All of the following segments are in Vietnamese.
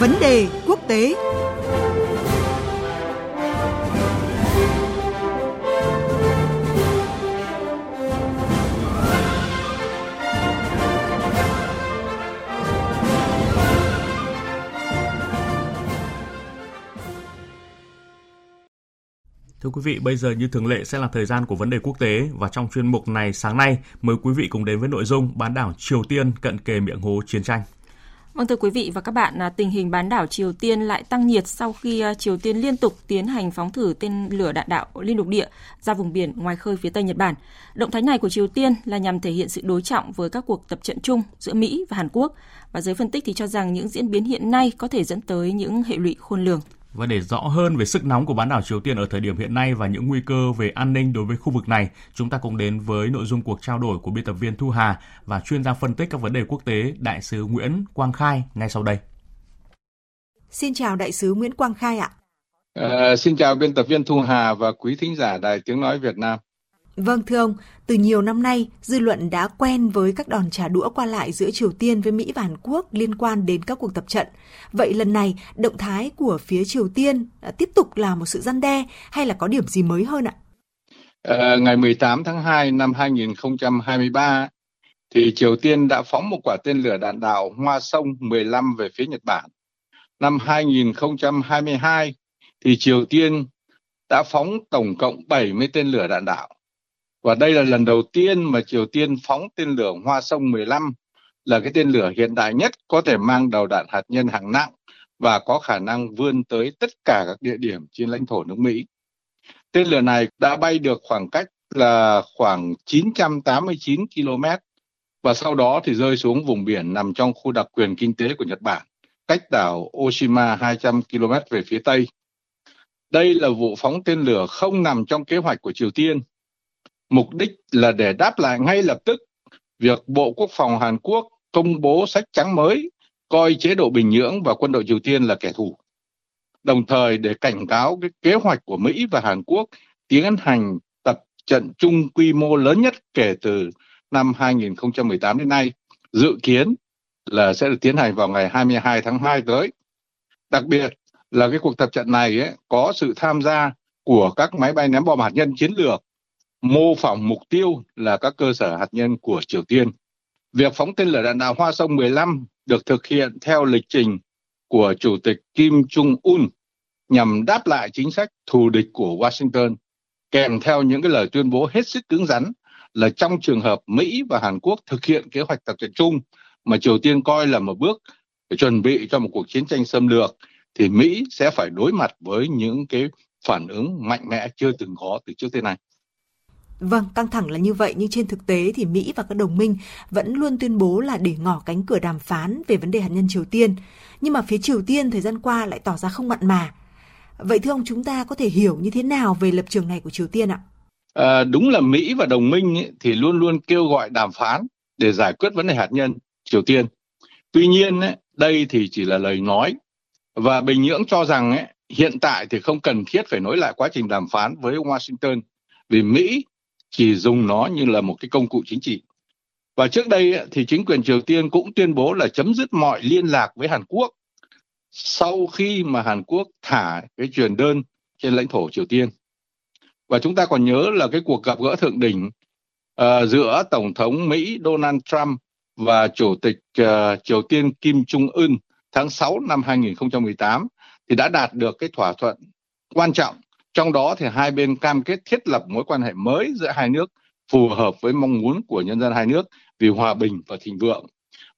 Vấn đề quốc tế Thưa quý vị, bây giờ như thường lệ sẽ là thời gian của vấn đề quốc tế và trong chuyên mục này sáng nay mời quý vị cùng đến với nội dung bán đảo Triều Tiên cận kề miệng hố chiến tranh. Vâng thưa quý vị và các bạn, à, tình hình bán đảo Triều Tiên lại tăng nhiệt sau khi à, Triều Tiên liên tục tiến hành phóng thử tên lửa đạn đạo liên lục địa ra vùng biển ngoài khơi phía Tây Nhật Bản. Động thái này của Triều Tiên là nhằm thể hiện sự đối trọng với các cuộc tập trận chung giữa Mỹ và Hàn Quốc. Và giới phân tích thì cho rằng những diễn biến hiện nay có thể dẫn tới những hệ lụy khôn lường. Và để rõ hơn về sức nóng của bán đảo Triều Tiên ở thời điểm hiện nay và những nguy cơ về an ninh đối với khu vực này, chúng ta cùng đến với nội dung cuộc trao đổi của biên tập viên Thu Hà và chuyên gia phân tích các vấn đề quốc tế Đại sứ Nguyễn Quang Khai ngay sau đây. Xin chào Đại sứ Nguyễn Quang Khai ạ. À, xin chào biên tập viên Thu Hà và quý thính giả Đài Tiếng Nói Việt Nam. Vâng thưa ông, từ nhiều năm nay, dư luận đã quen với các đòn trả đũa qua lại giữa Triều Tiên với Mỹ và Hàn Quốc liên quan đến các cuộc tập trận. Vậy lần này, động thái của phía Triều Tiên à, tiếp tục là một sự răn đe hay là có điểm gì mới hơn ạ? À, ngày 18 tháng 2 năm 2023, thì Triều Tiên đã phóng một quả tên lửa đạn đạo Hoa Sông 15 về phía Nhật Bản. Năm 2022 thì Triều Tiên đã phóng tổng cộng 70 tên lửa đạn đạo và đây là lần đầu tiên mà Triều Tiên phóng tên lửa Hoa Sông 15 là cái tên lửa hiện đại nhất có thể mang đầu đạn hạt nhân hạng nặng và có khả năng vươn tới tất cả các địa điểm trên lãnh thổ nước Mỹ. Tên lửa này đã bay được khoảng cách là khoảng 989 km và sau đó thì rơi xuống vùng biển nằm trong khu đặc quyền kinh tế của Nhật Bản, cách đảo Oshima 200 km về phía Tây. Đây là vụ phóng tên lửa không nằm trong kế hoạch của Triều Tiên Mục đích là để đáp lại ngay lập tức việc Bộ Quốc phòng Hàn Quốc công bố sách trắng mới coi chế độ Bình Nhưỡng và quân đội Triều Tiên là kẻ thù. Đồng thời để cảnh cáo cái kế hoạch của Mỹ và Hàn Quốc tiến hành tập trận chung quy mô lớn nhất kể từ năm 2018 đến nay, dự kiến là sẽ được tiến hành vào ngày 22 tháng 2 tới. Đặc biệt là cái cuộc tập trận này ấy, có sự tham gia của các máy bay ném bom hạt nhân chiến lược mô phỏng mục tiêu là các cơ sở hạt nhân của Triều Tiên. Việc phóng tên lửa đạn đạo Hoa Sông 15 được thực hiện theo lịch trình của Chủ tịch Kim Jong-un nhằm đáp lại chính sách thù địch của Washington, kèm theo những cái lời tuyên bố hết sức cứng rắn là trong trường hợp Mỹ và Hàn Quốc thực hiện kế hoạch tập trận chung mà Triều Tiên coi là một bước để chuẩn bị cho một cuộc chiến tranh xâm lược thì Mỹ sẽ phải đối mặt với những cái phản ứng mạnh mẽ chưa từng có từ trước tới nay. Vâng, căng thẳng là như vậy nhưng trên thực tế thì Mỹ và các đồng minh vẫn luôn tuyên bố là để ngỏ cánh cửa đàm phán về vấn đề hạt nhân Triều Tiên. Nhưng mà phía Triều Tiên thời gian qua lại tỏ ra không mặn mà. Vậy thưa ông chúng ta có thể hiểu như thế nào về lập trường này của Triều Tiên ạ? À, đúng là Mỹ và đồng minh ấy, thì luôn luôn kêu gọi đàm phán để giải quyết vấn đề hạt nhân Triều Tiên. Tuy nhiên ấy, đây thì chỉ là lời nói và Bình Nhưỡng cho rằng ấy, hiện tại thì không cần thiết phải nối lại quá trình đàm phán với Washington vì Mỹ chỉ dùng nó như là một cái công cụ chính trị. Và trước đây thì chính quyền Triều Tiên cũng tuyên bố là chấm dứt mọi liên lạc với Hàn Quốc sau khi mà Hàn Quốc thả cái truyền đơn trên lãnh thổ Triều Tiên. Và chúng ta còn nhớ là cái cuộc gặp gỡ thượng đỉnh uh, giữa Tổng thống Mỹ Donald Trump và Chủ tịch uh, Triều Tiên Kim Jong-un tháng 6 năm 2018 thì đã đạt được cái thỏa thuận quan trọng trong đó thì hai bên cam kết thiết lập mối quan hệ mới giữa hai nước phù hợp với mong muốn của nhân dân hai nước vì hòa bình và thịnh vượng.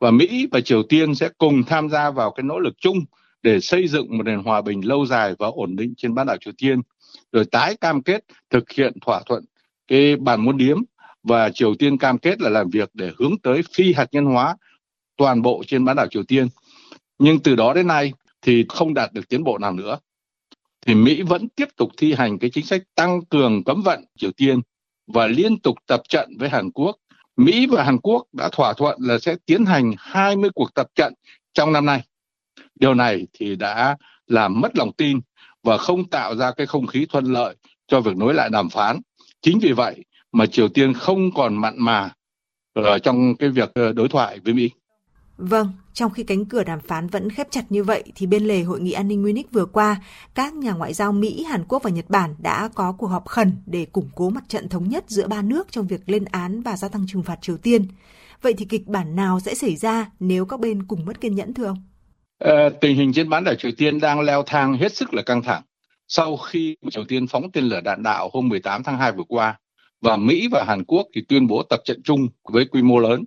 Và Mỹ và Triều Tiên sẽ cùng tham gia vào cái nỗ lực chung để xây dựng một nền hòa bình lâu dài và ổn định trên bán đảo Triều Tiên, rồi tái cam kết thực hiện thỏa thuận cái bản muốn điếm và Triều Tiên cam kết là làm việc để hướng tới phi hạt nhân hóa toàn bộ trên bán đảo Triều Tiên. Nhưng từ đó đến nay thì không đạt được tiến bộ nào nữa thì Mỹ vẫn tiếp tục thi hành cái chính sách tăng cường cấm vận Triều Tiên và liên tục tập trận với Hàn Quốc. Mỹ và Hàn Quốc đã thỏa thuận là sẽ tiến hành 20 cuộc tập trận trong năm nay. Điều này thì đã làm mất lòng tin và không tạo ra cái không khí thuận lợi cho việc nối lại đàm phán. Chính vì vậy mà Triều Tiên không còn mặn mà ở trong cái việc ờ, đối thoại với Mỹ. Vâng, trong khi cánh cửa đàm phán vẫn khép chặt như vậy thì bên lề hội nghị an ninh Munich vừa qua, các nhà ngoại giao Mỹ, Hàn Quốc và Nhật Bản đã có cuộc họp khẩn để củng cố mặt trận thống nhất giữa ba nước trong việc lên án và gia tăng trừng phạt Triều Tiên. Vậy thì kịch bản nào sẽ xảy ra nếu các bên cùng mất kiên nhẫn thưa ông? À, tình hình trên bán đảo Triều Tiên đang leo thang hết sức là căng thẳng. Sau khi Triều Tiên phóng tên lửa đạn đạo hôm 18 tháng 2 vừa qua, và Mỹ và Hàn Quốc thì tuyên bố tập trận chung với quy mô lớn.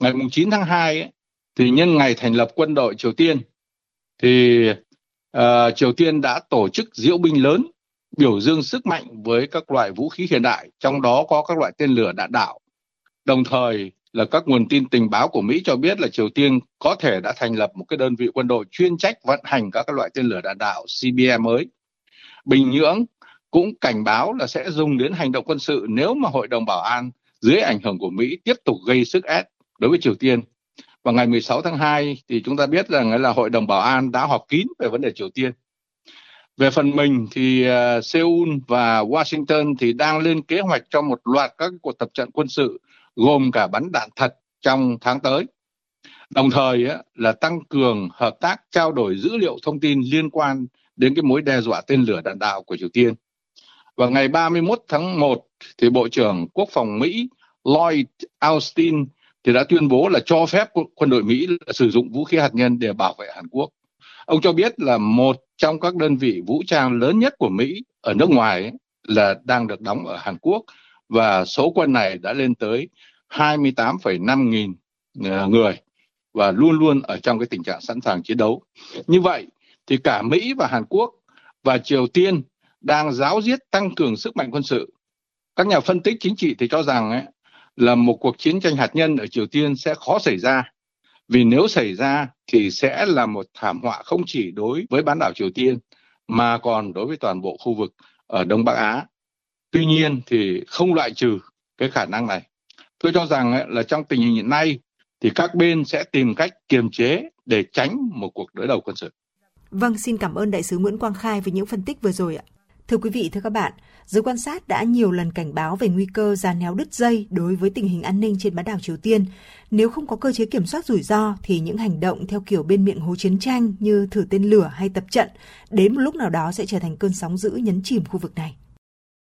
Ngày 9 tháng 2 ấy, thì nhân ngày thành lập quân đội Triều Tiên thì uh, Triều Tiên đã tổ chức diễu binh lớn biểu dương sức mạnh với các loại vũ khí hiện đại, trong đó có các loại tên lửa đạn đạo. Đồng thời là các nguồn tin tình báo của Mỹ cho biết là Triều Tiên có thể đã thành lập một cái đơn vị quân đội chuyên trách vận hành các loại tên lửa đạn đạo CBM mới. Bình Nhưỡng cũng cảnh báo là sẽ dùng đến hành động quân sự nếu mà Hội đồng Bảo an dưới ảnh hưởng của Mỹ tiếp tục gây sức ép đối với Triều Tiên. Vào ngày 16 tháng 2 thì chúng ta biết rằng là Hội đồng Bảo an đã họp kín về vấn đề Triều Tiên. Về phần mình thì uh, Seoul và Washington thì đang lên kế hoạch cho một loạt các cuộc tập trận quân sự gồm cả bắn đạn thật trong tháng tới. Đồng thời uh, là tăng cường hợp tác trao đổi dữ liệu thông tin liên quan đến cái mối đe dọa tên lửa đạn đạo của Triều Tiên. Và ngày 31 tháng 1 thì Bộ trưởng Quốc phòng Mỹ Lloyd Austin thì đã tuyên bố là cho phép quân đội Mỹ sử dụng vũ khí hạt nhân để bảo vệ Hàn Quốc. Ông cho biết là một trong các đơn vị vũ trang lớn nhất của Mỹ ở nước ngoài ấy, là đang được đóng ở Hàn Quốc và số quân này đã lên tới 28,5 nghìn ờ, người và luôn luôn ở trong cái tình trạng sẵn sàng chiến đấu. Như vậy thì cả Mỹ và Hàn Quốc và Triều Tiên đang giáo diết tăng cường sức mạnh quân sự. Các nhà phân tích chính trị thì cho rằng ấy, là một cuộc chiến tranh hạt nhân ở Triều Tiên sẽ khó xảy ra. Vì nếu xảy ra thì sẽ là một thảm họa không chỉ đối với bán đảo Triều Tiên mà còn đối với toàn bộ khu vực ở Đông Bắc Á. Tuy nhiên thì không loại trừ cái khả năng này. Tôi cho rằng là trong tình hình hiện nay thì các bên sẽ tìm cách kiềm chế để tránh một cuộc đối đầu quân sự. Vâng, xin cảm ơn đại sứ Nguyễn Quang Khai với những phân tích vừa rồi ạ. Thưa quý vị, thưa các bạn, giới quan sát đã nhiều lần cảnh báo về nguy cơ giàn néo đứt dây đối với tình hình an ninh trên bán đảo Triều Tiên. Nếu không có cơ chế kiểm soát rủi ro thì những hành động theo kiểu bên miệng hố chiến tranh như thử tên lửa hay tập trận đến một lúc nào đó sẽ trở thành cơn sóng dữ nhấn chìm khu vực này.